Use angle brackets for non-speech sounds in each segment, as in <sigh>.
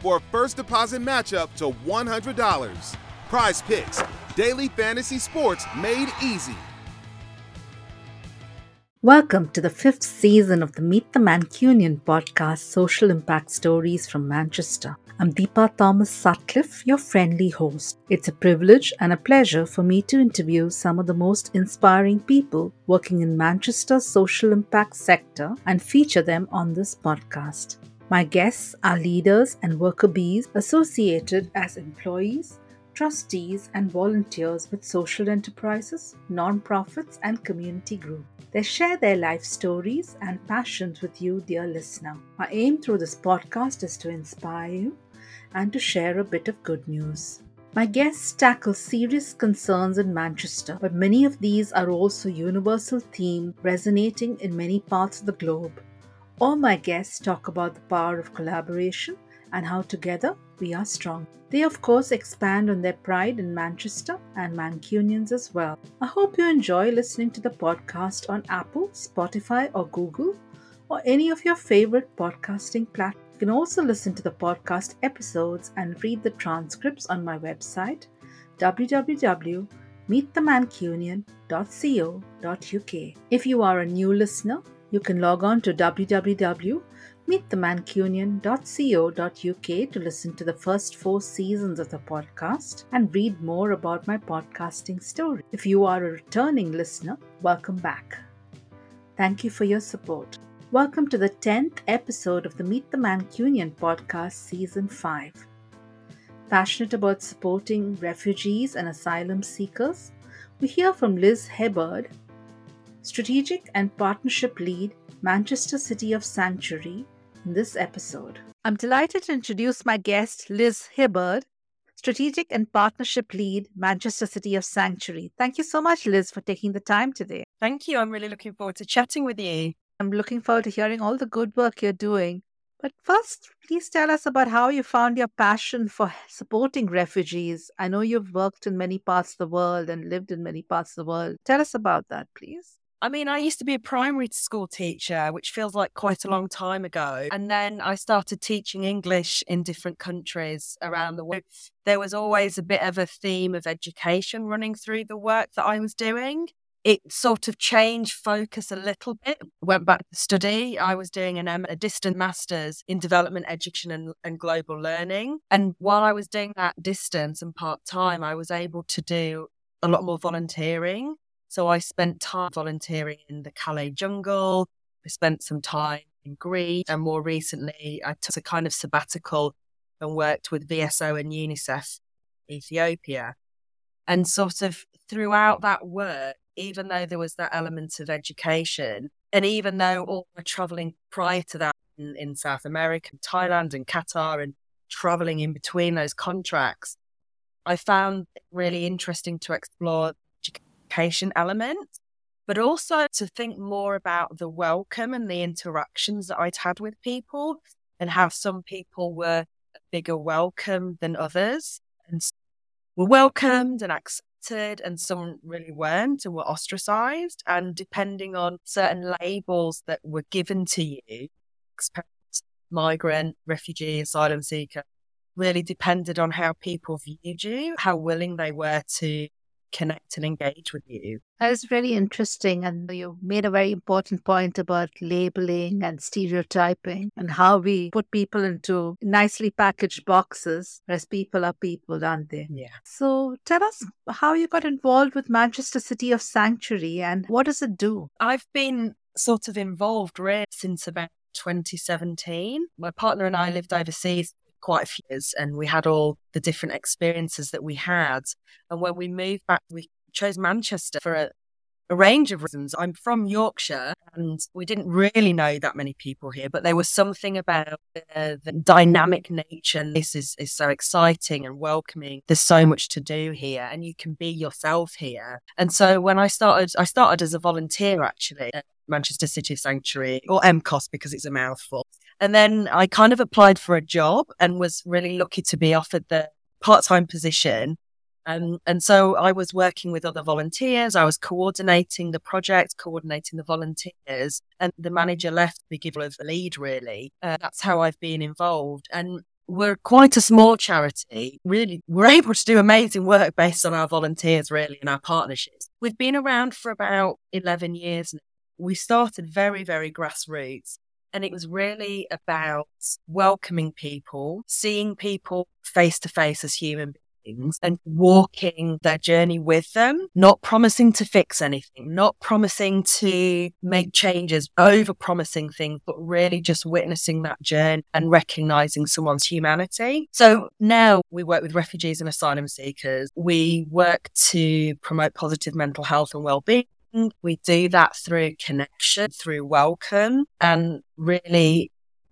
for a first deposit matchup to $100. Prize Picks, daily fantasy sports made easy. Welcome to the fifth season of the Meet the Mancunian podcast, Social Impact Stories from Manchester. I'm Deepa Thomas Sutcliffe, your friendly host. It's a privilege and a pleasure for me to interview some of the most inspiring people working in Manchester's social impact sector and feature them on this podcast. My guests are leaders and worker bees associated as employees, trustees, and volunteers with social enterprises, non-profits, and community groups. They share their life stories and passions with you, dear listener. My aim through this podcast is to inspire you and to share a bit of good news. My guests tackle serious concerns in Manchester, but many of these are also universal themes resonating in many parts of the globe. All my guests talk about the power of collaboration and how together we are strong. They, of course, expand on their pride in Manchester and Mancunians as well. I hope you enjoy listening to the podcast on Apple, Spotify, or Google, or any of your favorite podcasting platforms. You can also listen to the podcast episodes and read the transcripts on my website www.meetthemancunian.co.uk. If you are a new listener, you can log on to www.meetthemancunian.co.uk to listen to the first four seasons of the podcast and read more about my podcasting story. If you are a returning listener, welcome back. Thank you for your support. Welcome to the 10th episode of the Meet the Mancunian podcast, Season 5. Passionate about supporting refugees and asylum seekers, we hear from Liz Hibberd, Strategic and Partnership Lead, Manchester City of Sanctuary, in this episode. I'm delighted to introduce my guest, Liz Hibberd, Strategic and Partnership Lead, Manchester City of Sanctuary. Thank you so much, Liz, for taking the time today. Thank you. I'm really looking forward to chatting with you. I'm looking forward to hearing all the good work you're doing. But first, please tell us about how you found your passion for supporting refugees. I know you've worked in many parts of the world and lived in many parts of the world. Tell us about that, please. I mean, I used to be a primary school teacher, which feels like quite a long time ago. And then I started teaching English in different countries around the world. There was always a bit of a theme of education running through the work that I was doing. It sort of changed focus a little bit. Went back to study. I was doing an, um, a distant master's in development education and, and global learning. And while I was doing that distance and part time, I was able to do a lot more volunteering. So I spent time volunteering in the Calais jungle. I spent some time in Greece. And more recently, I took a kind of sabbatical and worked with VSO and UNICEF Ethiopia. And sort of throughout that work, even though there was that element of education, and even though all my traveling prior to that in, in South America, Thailand, and Qatar, and traveling in between those contracts, I found really interesting to explore education element, but also to think more about the welcome and the interactions that I'd had with people and how some people were a bigger welcome than others and were welcomed and accepted and some really weren't and were ostracized. And depending on certain labels that were given to you, migrant, refugee, asylum seeker, really depended on how people viewed you, how willing they were to connect and engage with you. That is very interesting. And you made a very important point about labeling and stereotyping and how we put people into nicely packaged boxes, whereas people are people, aren't they? Yeah. So tell us how you got involved with Manchester City of Sanctuary and what does it do? I've been sort of involved really since about 2017. My partner and I lived overseas quite a few years and we had all the different experiences that we had. And when we moved back, we chose Manchester for a, a range of reasons. I'm from Yorkshire and we didn't really know that many people here, but there was something about the, the dynamic nature. And this is, is so exciting and welcoming. There's so much to do here and you can be yourself here. And so when I started, I started as a volunteer actually at Manchester City Sanctuary or MCOS because it's a mouthful. And then I kind of applied for a job and was really lucky to be offered the part time position. Um, and so I was working with other volunteers. I was coordinating the project, coordinating the volunteers, and the manager left me give of the lead, really. Uh, that's how I've been involved. And we're quite a small charity. Really, we're <laughs> able to do amazing work based on our volunteers, really, and our partnerships. We've been around for about 11 years now. We started very, very grassroots. And it was really about welcoming people, seeing people face to face as human beings and walking their journey with them, not promising to fix anything, not promising to make changes, over promising things, but really just witnessing that journey and recognizing someone's humanity. So now we work with refugees and asylum seekers. We work to promote positive mental health and well-being we do that through connection, through welcome, and really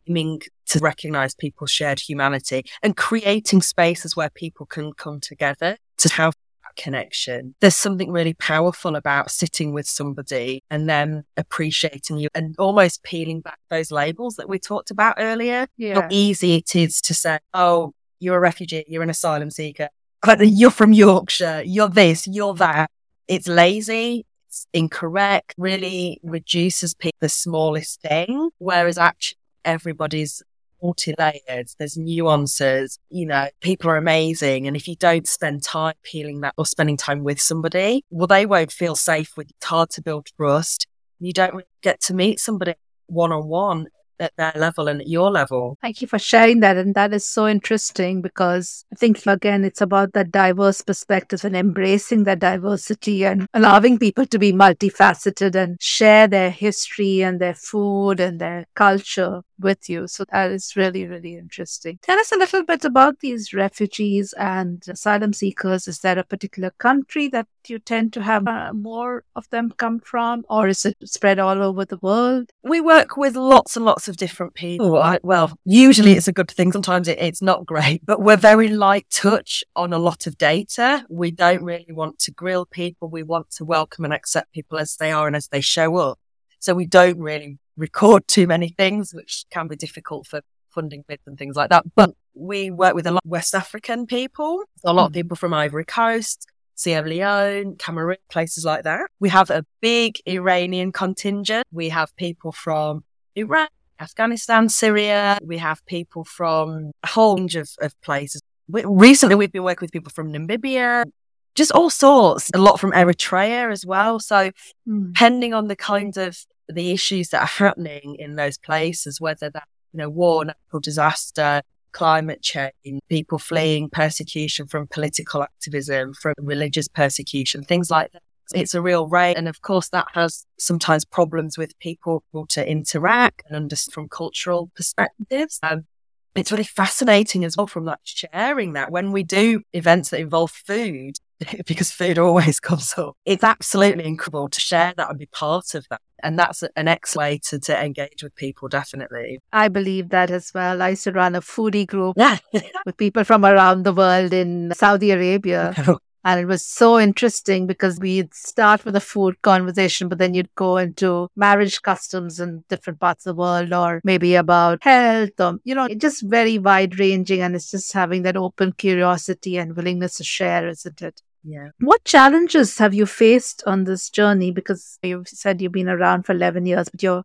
aiming to recognize people's shared humanity and creating spaces where people can come together to have that connection. There's something really powerful about sitting with somebody and them appreciating you and almost peeling back those labels that we talked about earlier. Yeah. How easy it is to say, oh, you're a refugee, you're an asylum seeker, but you're from Yorkshire, you're this, you're that. It's lazy incorrect, really reduces people the smallest thing, whereas actually everybody's multi-layered. There's nuances, you know, people are amazing. And if you don't spend time peeling that or spending time with somebody, well, they won't feel safe with, it's hard to build trust. You don't get to meet somebody one on one at their level and at your level. Thank you for sharing that. And that is so interesting because I think, again, it's about that diverse perspective and embracing that diversity and allowing people to be multifaceted and share their history and their food and their culture with you. So that is really, really interesting. Tell us a little bit about these refugees and asylum seekers. Is there a particular country that you tend to have uh, more of them come from, or is it spread all over the world? We work with lots and lots of different people. I, well, usually it's a good thing. Sometimes it, it's not great, but we're very light touch on a lot of data. We don't really want to grill people. We want to welcome and accept people as they are and as they show up. So we don't really record too many things, which can be difficult for funding bids and things like that. But we work with a lot of West African people, a lot of hmm. people from Ivory Coast, Sierra Leone, Cameroon, places like that. We have a big Iranian contingent. We have people from Iraq, Afghanistan, Syria. We have people from a whole range of, of places. We, recently, we've been working with people from Namibia, just all sorts, a lot from Eritrea as well. So, mm. depending on the kind of the issues that are happening in those places, whether that, you know, war, natural disaster, climate change, people fleeing persecution from political activism, from religious persecution, things like that. It's a real rate. And of course, that has sometimes problems with people to interact and understand from cultural perspectives. Um, it's really fascinating as well from that sharing that when we do events that involve food, <laughs> because food always <laughs> comes up. It's absolutely incredible to share that and be part of that. And that's an excellent way to, to engage with people, definitely. I believe that as well. I used to run a foodie group <laughs> with people from around the world in Saudi Arabia. And it was so interesting because we'd start with a food conversation, but then you'd go into marriage customs in different parts of the world, or maybe about health, or, you know, it's just very wide ranging. And it's just having that open curiosity and willingness to share, isn't it? Yeah. What challenges have you faced on this journey? Because you've said you've been around for 11 years, but you're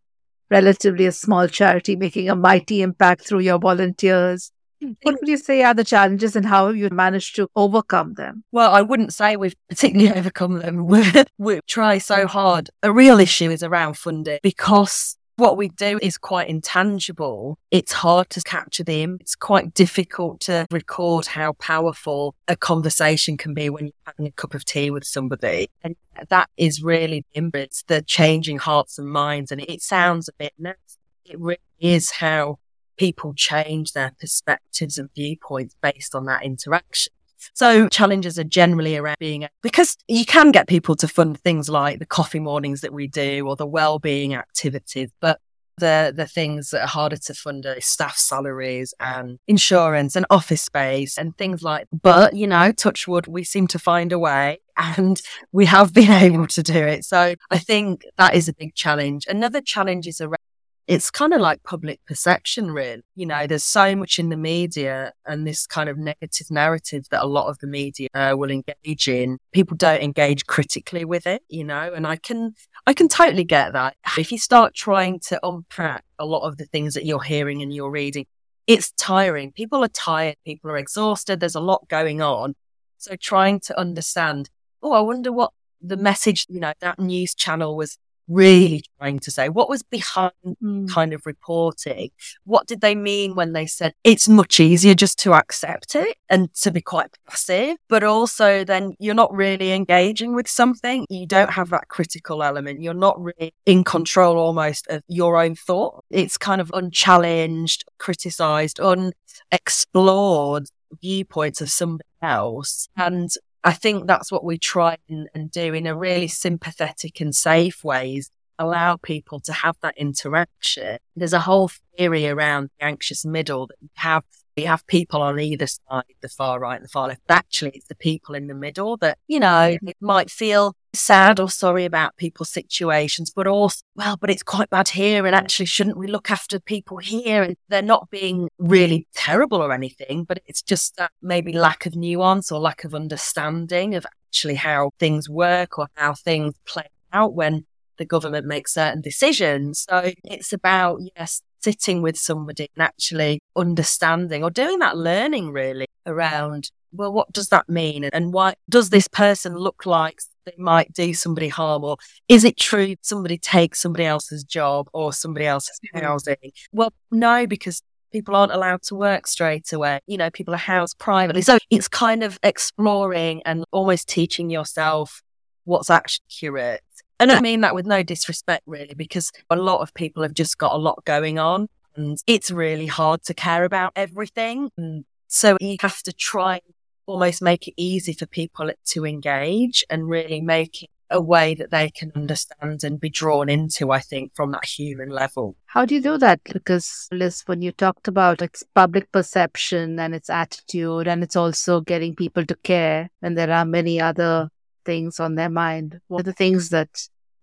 relatively a small charity making a mighty impact through your volunteers. Hmm. What would you say are the challenges and how have you managed to overcome them? Well, I wouldn't say we've particularly <laughs> overcome them. <laughs> we try so mm. hard. A real issue is around funding because what we do is quite intangible. It's hard to capture them. It's quite difficult to record how powerful a conversation can be when you're having a cup of tea with somebody. And that is really the it's the changing hearts and minds. And it sounds a bit nuts. It really is how people change their perspectives and viewpoints based on that interaction. So challenges are generally around being, because you can get people to fund things like the coffee mornings that we do or the well-being activities, but the the things that are harder to fund are staff salaries and insurance and office space and things like but you know touch wood we seem to find a way and we have been <laughs> able to do it. So i think that is a big challenge. Another challenge is around it's kind of like public perception, really. You know, there's so much in the media and this kind of negative narrative that a lot of the media uh, will engage in. People don't engage critically with it, you know, and I can, I can totally get that. If you start trying to unpack a lot of the things that you're hearing and you're reading, it's tiring. People are tired. People are exhausted. There's a lot going on. So trying to understand, oh, I wonder what the message, you know, that news channel was really trying to say? What was behind mm. kind of reporting? What did they mean when they said it's much easier just to accept it and to be quite passive? But also, then you're not really engaging with something. You don't have that critical element. You're not really in control almost of your own thought. It's kind of unchallenged, criticized, unexplored viewpoints of somebody else. And I think that's what we try and, and, do in a really sympathetic and safe ways, allow people to have that interaction. There's a whole theory around the anxious middle that you have we have people on either side, the far right and the far left. Actually, it's the people in the middle that, you know, might feel sad or sorry about people's situations, but also, well, but it's quite bad here. And actually, shouldn't we look after people here? And they're not being really terrible or anything, but it's just that maybe lack of nuance or lack of understanding of actually how things work or how things play out when the government makes certain decisions. So it's about, yes, sitting with somebody and actually understanding or doing that learning really around, well, what does that mean? And why does this person look like they might do somebody harm? Or is it true somebody takes somebody else's job or somebody else's mm-hmm. housing? Well, no, because people aren't allowed to work straight away. You know, people are housed privately. So it's kind of exploring and almost teaching yourself what's accurate and I mean that with no disrespect, really, because a lot of people have just got a lot going on and it's really hard to care about everything. And so you have to try almost make it easy for people to engage and really make it a way that they can understand and be drawn into, I think, from that human level. How do you do that? Because, Liz, when you talked about its public perception and its attitude, and it's also getting people to care, and there are many other things on their mind, what are the things that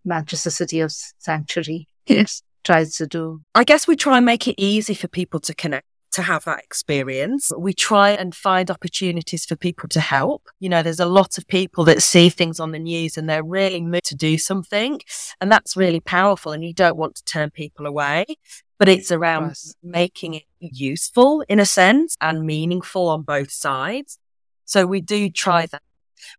Manchester City of Sanctuary yes. tries to do. I guess we try and make it easy for people to connect to have that experience. We try and find opportunities for people to help. You know, there's a lot of people that see things on the news and they're really moved to do something. And that's really powerful. And you don't want to turn people away, but it's around yes. making it useful in a sense and meaningful on both sides. So we do try that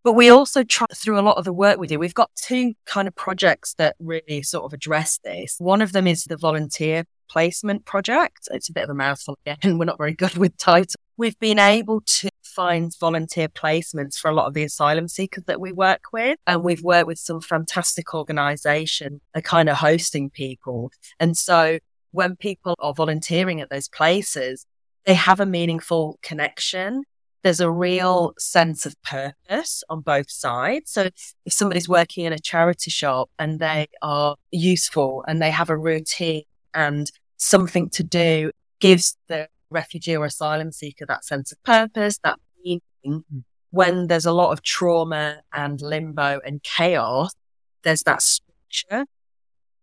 but we also try through a lot of the work we do. We've got two kind of projects that really sort of address this. One of them is the volunteer placement project. It's a bit of a mouthful again. <laughs> We're not very good with titles. We've been able to find volunteer placements for a lot of the asylum seekers that we work with. And we've worked with some fantastic organization, a kind of hosting people. And so when people are volunteering at those places, they have a meaningful connection there's a real sense of purpose on both sides. So if somebody's working in a charity shop and they are useful and they have a routine and something to do gives the refugee or asylum seeker that sense of purpose, that meaning. Mm. When there's a lot of trauma and limbo and chaos, there's that structure.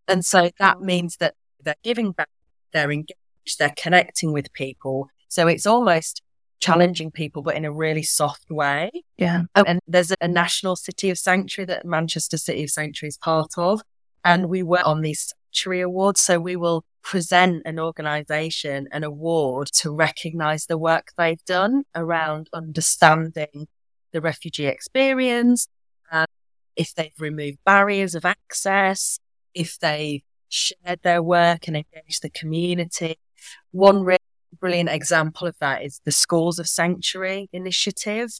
And so that means that they're giving back, they're engaged, they're connecting with people. So it's almost challenging people, but in a really soft way. Yeah. Um, and there's a national city of sanctuary that Manchester City of Sanctuary is part of. And we work on these Sanctuary Awards. So we will present an organization an award to recognize the work they've done around understanding the refugee experience and if they've removed barriers of access, if they've shared their work and engaged the community. One really brilliant example of that is the Schools of Sanctuary initiative.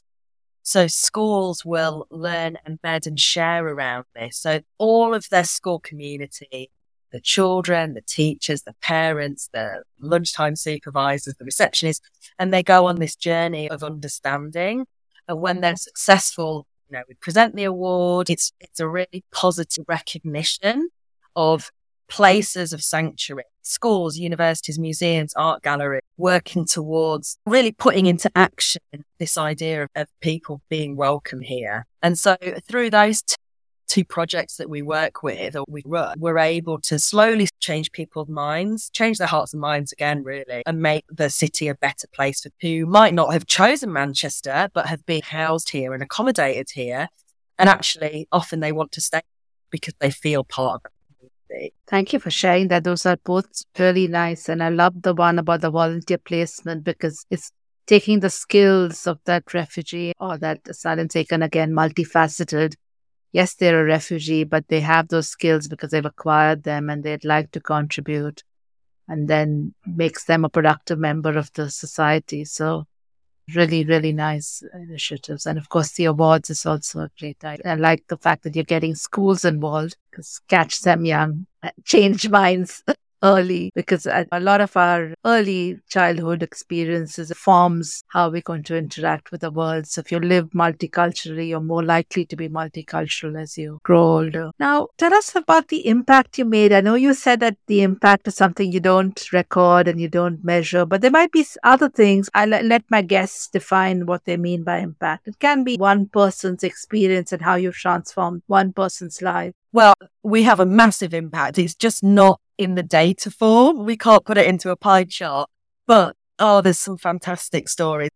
So schools will learn, embed and share around this. So all of their school community, the children, the teachers, the parents, the lunchtime supervisors, the receptionists, and they go on this journey of understanding. And when they're successful, you know, we present the award. It's, it's a really positive recognition of places of sanctuary, schools, universities, museums, art galleries, working towards really putting into action this idea of, of people being welcome here. And so through those t- two projects that we work with or we run, we're able to slowly change people's minds, change their hearts and minds again, really, and make the city a better place for who might not have chosen Manchester, but have been housed here and accommodated here. And actually, often they want to stay because they feel part of Thank you for sharing that. Those are both really nice. And I love the one about the volunteer placement because it's taking the skills of that refugee or that asylum taken again, multifaceted. Yes, they're a refugee, but they have those skills because they've acquired them and they'd like to contribute and then makes them a productive member of the society. So really, really nice initiatives. And of course, the awards is also a great idea. I like the fact that you're getting schools involved because catch them young, uh, change minds <laughs> early because a lot of our early childhood experiences forms how we're going to interact with the world. So if you live multiculturally, you're more likely to be multicultural as you grow older. Now, tell us about the impact you made. I know you said that the impact is something you don't record and you don't measure, but there might be other things. I let my guests define what they mean by impact. It can be one person's experience and how you've transformed one person's life. Well, we have a massive impact. It's just not in the data form. We can't put it into a pie chart, but oh, there's some fantastic stories.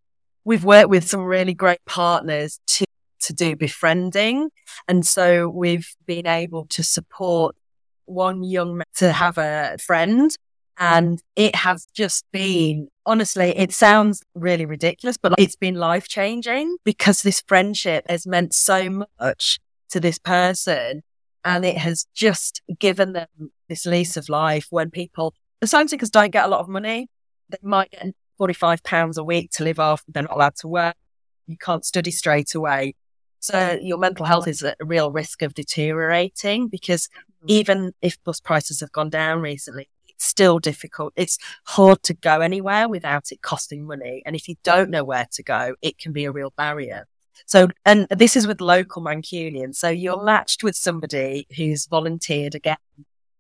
We've worked with some really great partners to, to do befriending. And so we've been able to support one young man to have a friend. And it has just been, honestly, it sounds really ridiculous, but it's been life changing because this friendship has meant so much to this person and it has just given them this lease of life when people, the asylum seekers don't get a lot of money. They might get £45 a week to live off. They're not allowed to work. You can't study straight away. So your mental health is at a real risk of deteriorating because mm. even if bus prices have gone down recently, it's still difficult. It's hard to go anywhere without it costing money. And if you don't know where to go, it can be a real barrier. So, and this is with local Mancunians. So you're matched with somebody who's volunteered again.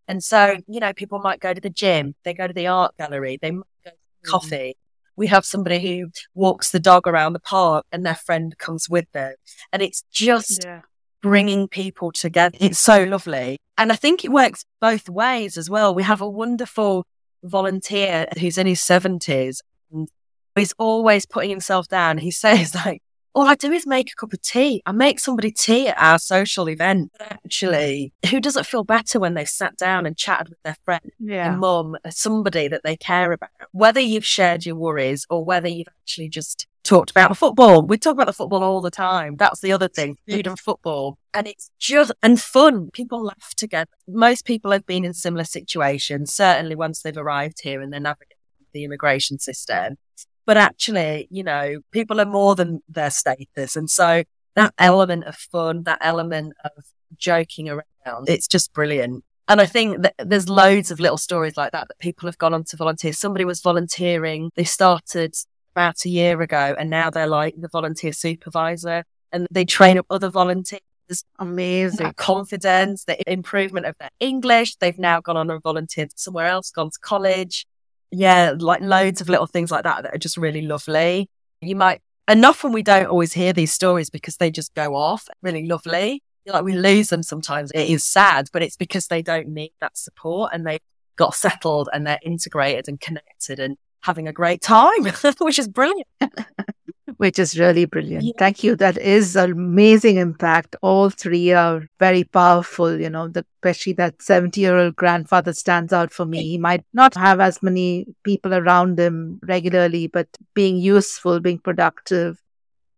And so, you know, people might go to the gym, they go to the art gallery, they might go to mm. coffee. We have somebody who walks the dog around the park and their friend comes with them. And it's just yeah. bringing people together. It's so lovely. And I think it works both ways as well. We have a wonderful volunteer who's in his seventies and he's always putting himself down. He <laughs> says like, all I do is make a cup of tea. I make somebody tea at our social event. Actually, who doesn't feel better when they've sat down and chatted with their friend, yeah. their mum, somebody that they care about? Whether you've shared your worries or whether you've actually just talked about the football. We talk about the football all the time. That's the other thing, food and football. And it's just, and fun. People laugh together. Most people have been in similar situations, certainly once they've arrived here and they're navigating the immigration system. But actually, you know, people are more than their status. And so that element of fun, that element of joking around, it's just brilliant. And I think that there's loads of little stories like that that people have gone on to volunteer. Somebody was volunteering. They started about a year ago and now they're like the volunteer supervisor and they train up other volunteers. Amazing. confidence, the improvement of their English. They've now gone on and volunteered somewhere else, gone to college yeah, like loads of little things like that that are just really lovely. You might, and often we don't always hear these stories because they just go off really lovely. Like we lose them sometimes. It is sad, but it's because they don't need that support and they got settled and they're integrated and connected and having a great time, <laughs> which is brilliant. <laughs> which is really brilliant. Yeah. Thank you. That is an amazing impact. All three are very powerful, you know, the, especially that 70 year old grandfather stands out for me. He might not have as many people around him regularly, but being useful, being productive.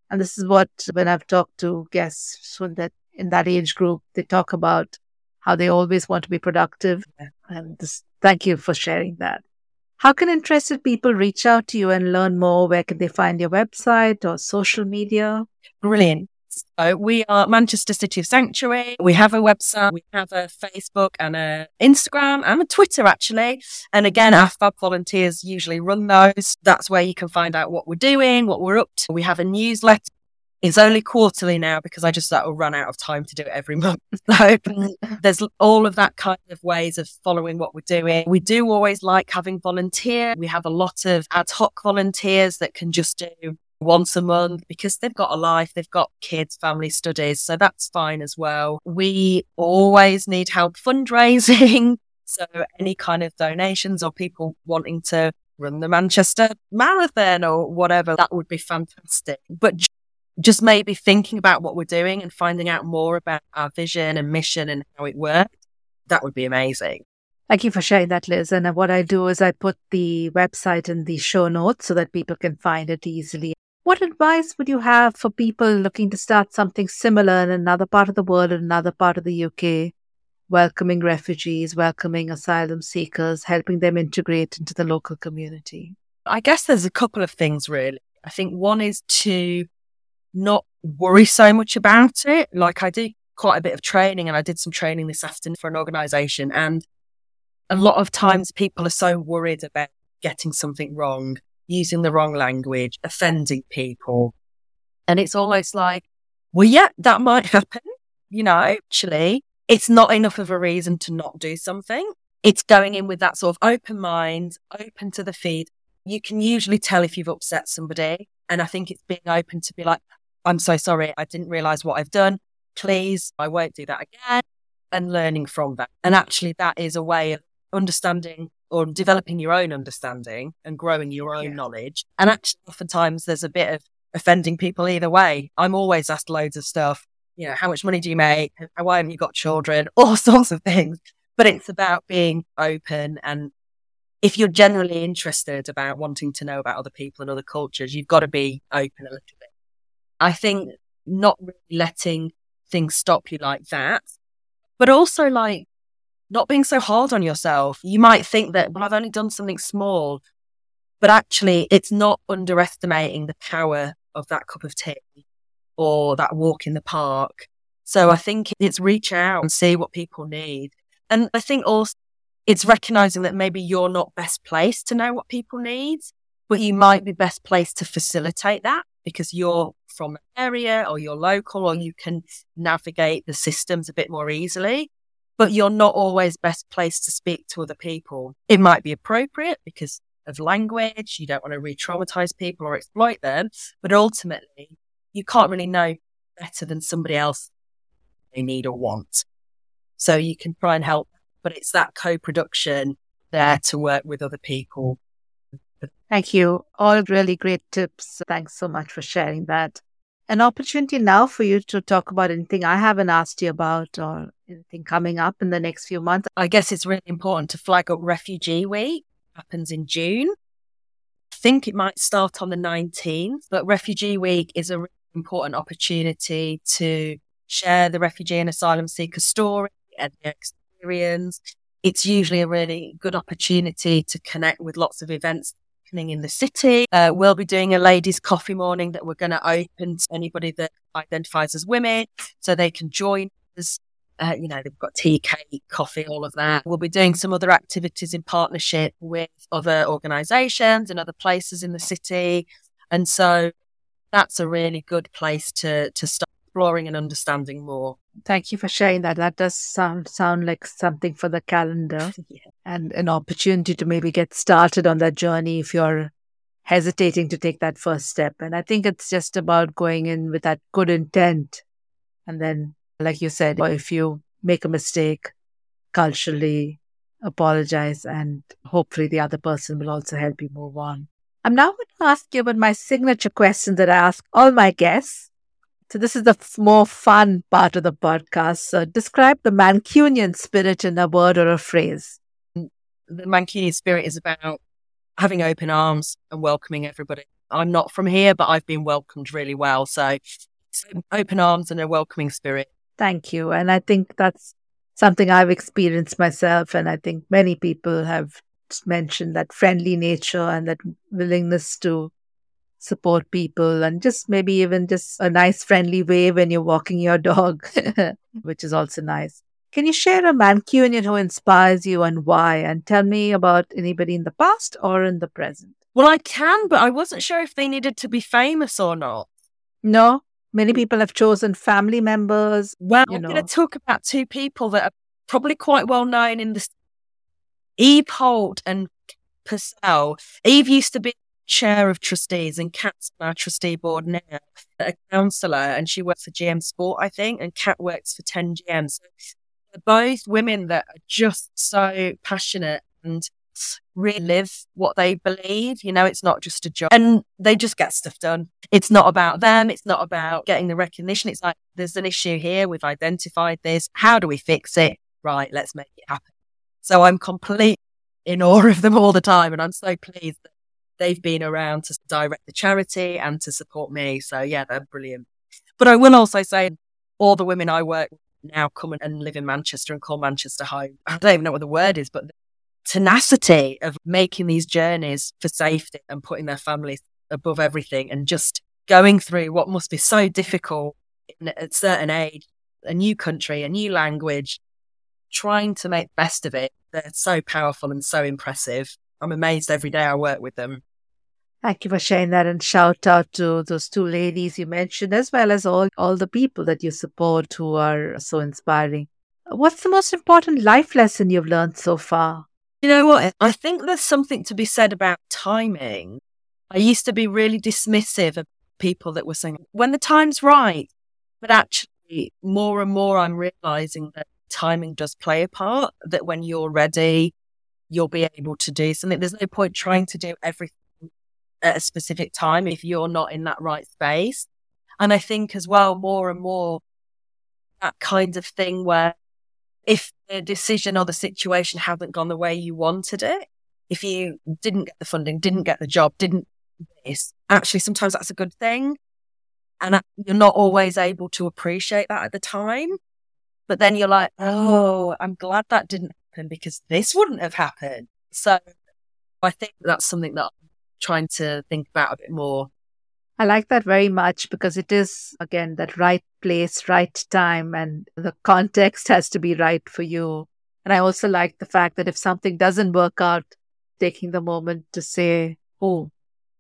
And this is what, when I've talked to guests so that in that age group, they talk about how they always want to be productive. And this, thank you for sharing that. How can interested people reach out to you and learn more? Where can they find your website or social media? Brilliant. So we are Manchester City of Sanctuary. We have a website, we have a Facebook and a Instagram and a Twitter actually. And again, our fab volunteers usually run those. That's where you can find out what we're doing, what we're up to. We have a newsletter it's only quarterly now because I just that will run out of time to do it every <laughs> month. So <laughs> there's all of that kind of ways of following what we're doing. We do always like having volunteer. We have a lot of ad hoc volunteers that can just do once a month because they've got a life, they've got kids, family studies. So that's fine as well. We always need help fundraising. <laughs> So any kind of donations or people wanting to run the Manchester Marathon or whatever, that would be fantastic. But just maybe thinking about what we're doing and finding out more about our vision and mission and how it works, that would be amazing. Thank you for sharing that, Liz. And uh, what I do is I put the website in the show notes so that people can find it easily. What advice would you have for people looking to start something similar in another part of the world, in another part of the UK, welcoming refugees, welcoming asylum seekers, helping them integrate into the local community? I guess there's a couple of things really. I think one is to not worry so much about it. Like I do quite a bit of training and I did some training this afternoon for an organization. And a lot of times people are so worried about getting something wrong, using the wrong language, offending people. And it's almost like, well, yeah, that might <laughs> happen. You know, actually, it's not enough of a reason to not do something. It's going in with that sort of open mind, open to the feed. You can usually tell if you've upset somebody. And I think it's being open to be like, I'm so sorry. I didn't realize what I've done. Please, I won't do that again. And learning from that. And actually, that is a way of understanding or developing your own understanding and growing your own yeah. knowledge. And actually, oftentimes there's a bit of offending people either way. I'm always asked loads of stuff. You know, how much money do you make? Why haven't you got children? <laughs> All sorts of things. But it's about being open and if you're generally interested about wanting to know about other people and other cultures, you've got to be open a little bit. I think not really letting things stop you like that, but also like not being so hard on yourself. You might think that, well, I've only done something small, but actually it's not underestimating the power of that cup of tea or that walk in the park. So I think it's reach out and see what people need. And I think also it's recognizing that maybe you're not best placed to know what people need, but you might be best placed to facilitate that because you're from an area or you're local or you can navigate the systems a bit more easily. But you're not always best placed to speak to other people. It might be appropriate because of language. You don't want to re traumatize people or exploit them. But ultimately, you can't really know better than somebody else they need or want. So you can try and help, but it's that co production there to work with other people Thank you. All really great tips. Thanks so much for sharing that. An opportunity now for you to talk about anything I haven't asked you about or anything coming up in the next few months. I guess it's really important to flag up Refugee Week. Happens in June. I think it might start on the 19th, but Refugee Week is a really important opportunity to share the refugee and asylum seeker story and their experience. It's usually a really good opportunity to connect with lots of events happening in the city. Uh, we'll be doing a ladies' coffee morning that we're going to open to anybody that identifies as women so they can join us. Uh, you know, they've got tea, cake, coffee, all of that. We'll be doing some other activities in partnership with other organisations and other places in the city. And so that's a really good place to, to start exploring and understanding more. Thank you for sharing that. That does sound sound like something for the calendar <laughs> yeah. and an opportunity to maybe get started on that journey if you're hesitating to take that first step. And I think it's just about going in with that good intent. And then, like you said, if you make a mistake culturally, apologize, and hopefully the other person will also help you move on. I'm now going to ask you about my signature question that I ask all my guests. So this is the more fun part of the podcast. So describe the Mancunian spirit in a word or a phrase. The Mancunian spirit is about having open arms and welcoming everybody. I'm not from here, but I've been welcomed really well. So, open arms and a welcoming spirit. Thank you. And I think that's something I've experienced myself. And I think many people have mentioned that friendly nature and that willingness to support people and just maybe even just a nice friendly way when you're walking your dog, <laughs> which is also nice. Can you share a Mancunian who inspires you and why? And tell me about anybody in the past or in the present. Well, I can, but I wasn't sure if they needed to be famous or not. No, many people have chosen family members. Well, I'm going to talk about two people that are probably quite well known in the Eve Holt and Purcell. Eve used to be chair of trustees and Kat's on our trustee board now, a counsellor, and she works for GM Sport, I think, and Kat works for 10 GM. So both women that are just so passionate and really live what they believe. You know, it's not just a job and they just get stuff done. It's not about them. It's not about getting the recognition. It's like, there's an issue here. We've identified this. How do we fix it? Right. Let's make it happen. So I'm completely in awe of them all the time. And I'm so pleased that they've been around to direct the charity and to support me. So yeah, they're brilliant. But I will also say all the women I work with now come and live in Manchester and call Manchester home. I don't even know what the word is, but the tenacity of making these journeys for safety and putting their families above everything and just going through what must be so difficult at a certain age, a new country, a new language, trying to make the best of it. They're so powerful and so impressive. I'm amazed every day I work with them. Thank you for sharing that and shout out to those two ladies you mentioned, as well as all, all the people that you support who are so inspiring. What's the most important life lesson you've learned so far? You know what? I think there's something to be said about timing. I used to be really dismissive of people that were saying, when the time's right. But actually, more and more, I'm realizing that timing does play a part, that when you're ready, you'll be able to do something. There's no point trying to do everything at a specific time if you're not in that right space. And I think as well, more and more, that kind of thing where if the decision or the situation hasn't gone the way you wanted it, if you didn't get the funding, didn't get the job, didn't this, actually sometimes that's a good thing. And you're not always able to appreciate that at the time. But then you're like, oh, I'm glad that didn't happen because this wouldn't have happened. So I think that's something that I'm trying to think about a bit more. I like that very much because it is, again, that right place, right time, and the context has to be right for you. And I also like the fact that if something doesn't work out, taking the moment to say, oh,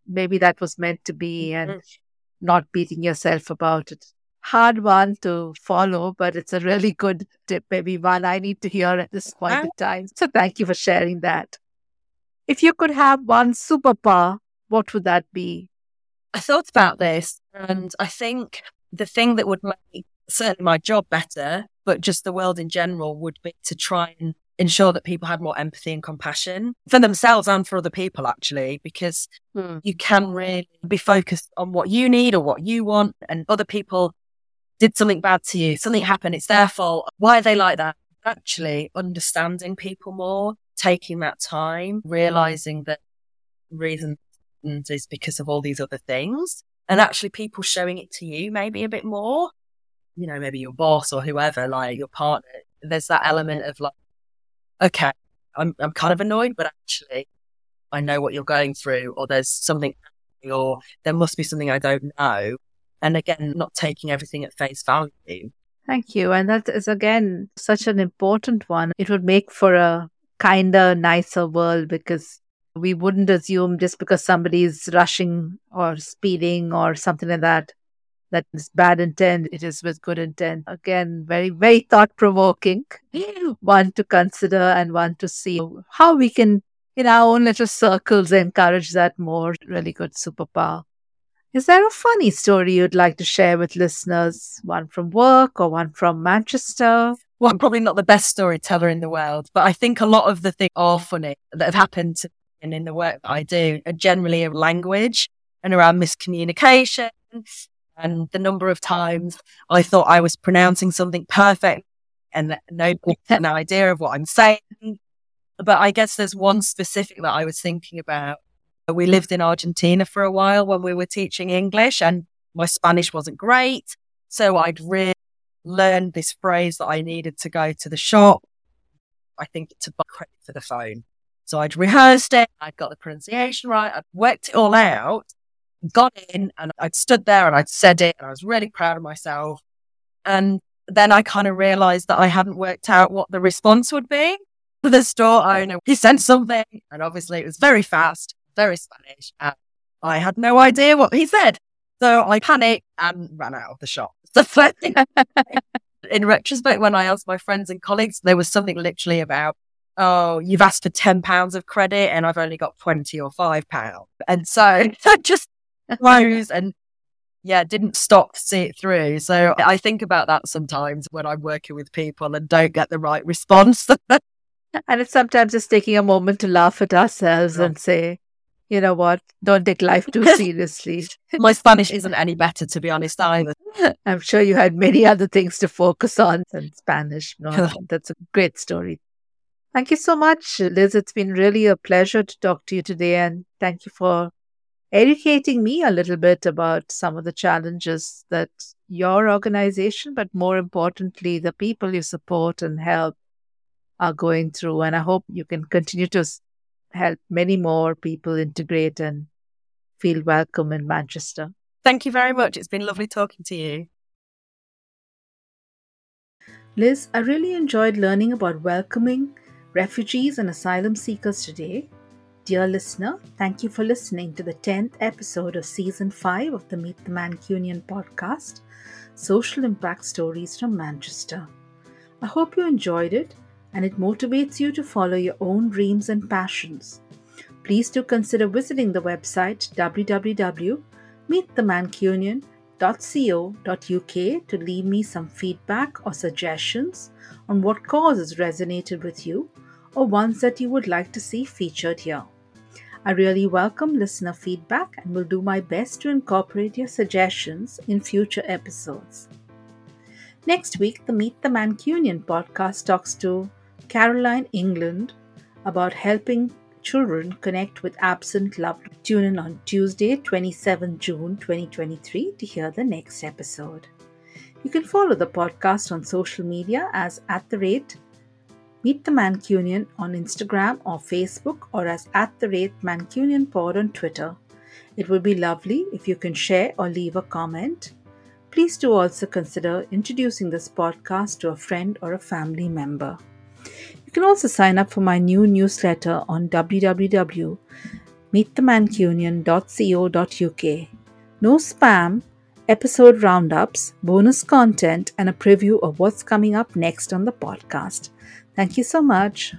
maybe that was meant to be, and mm-hmm. not beating yourself about it. Hard one to follow, but it's a really good tip, maybe one I need to hear at this point in time. So thank you for sharing that. If you could have one superpower, what would that be? I thought about this and I think the thing that would make certainly my job better, but just the world in general would be to try and ensure that people had more empathy and compassion for themselves and for other people, actually, because hmm. you can really be focused on what you need or what you want, and other people did something bad to you, something happened, it's their fault. Why are they like that? Actually, understanding people more, taking that time, realizing that reason is because of all these other things. And actually people showing it to you maybe a bit more, you know, maybe your boss or whoever, like your partner, there's that element of like, okay, I'm, I'm kind of annoyed, but actually I know what you're going through or there's something or there must be something I don't know. And again, not taking everything at face value. Thank you. And that is again such an important one. It would make for a kinder, nicer world because we wouldn't assume just because somebody's rushing or speeding or something like that that is bad intent it is with good intent again very very thought provoking <gasps> one to consider and one to see how we can in our own little circles encourage that more really good superpower is there a funny story you'd like to share with listeners one from work or one from manchester well, I'm probably not the best storyteller in the world, but I think a lot of the things are funny that have happened to and in the work that I do are generally around language and around miscommunication and the number of times I thought I was pronouncing something perfect and nobody <laughs> had an idea of what I'm saying. But I guess there's one specific that I was thinking about. We lived in Argentina for a while when we were teaching English and my Spanish wasn't great. So I'd really learned this phrase that I needed to go to the shop. I think to buy credit for the phone. So I'd rehearsed it. I'd got the pronunciation right. I'd worked it all out, got in and I'd stood there and I'd said it and I was really proud of myself. And then I kind of realized that I hadn't worked out what the response would be the store owner. He sent something and obviously it was very fast, very Spanish. And I had no idea what he said. So I panicked and ran out of the shop. <laughs> So in retrospect, when I asked my friends and colleagues, there was something literally about, oh, you've asked for 10 pounds of credit and I've only got 20 or five pounds. And so <laughs> I just froze and yeah, didn't stop to see it through. So I think about that sometimes when I'm working with people and don't get the right response. <laughs> and it's sometimes just taking a moment to laugh at ourselves and say, you know what, don't take life too <laughs> seriously. My Spanish isn't any better, to be honest, either. <laughs> I'm sure you had many other things to focus on than Spanish. No, <laughs> that's a great story. Thank you so much, Liz. It's been really a pleasure to talk to you today. And thank you for educating me a little bit about some of the challenges that your organization, but more importantly, the people you support and help are going through. And I hope you can continue to help many more people integrate and feel welcome in Manchester. Thank you very much. It's been lovely talking to you. Liz, I really enjoyed learning about welcoming refugees and asylum seekers today Dear listener, thank you for listening to the 10th episode of Season 5 of the Meet the Mancunian podcast, Social Impact Stories from Manchester. I hope you enjoyed it and it motivates you to follow your own dreams and passions. Please do consider visiting the website www.meetthemancunian.co.uk to leave me some feedback or suggestions on what causes resonated with you or ones that you would like to see featured here. I really welcome listener feedback and will do my best to incorporate your suggestions in future episodes. Next week, the Meet the Mancunian podcast talks to Caroline England about helping children connect with absent loved. Tune in on Tuesday, 27 June 2023 to hear the next episode. You can follow the podcast on social media as at the rate Meet the Mancunian on Instagram or Facebook or as at the rate Mancunian Pod on Twitter. It would be lovely if you can share or leave a comment. Please do also consider introducing this podcast to a friend or a family member. You can also sign up for my new newsletter on www.meetthemancunian.co.uk. No spam, episode roundups, bonus content, and a preview of what's coming up next on the podcast. Thank you so much.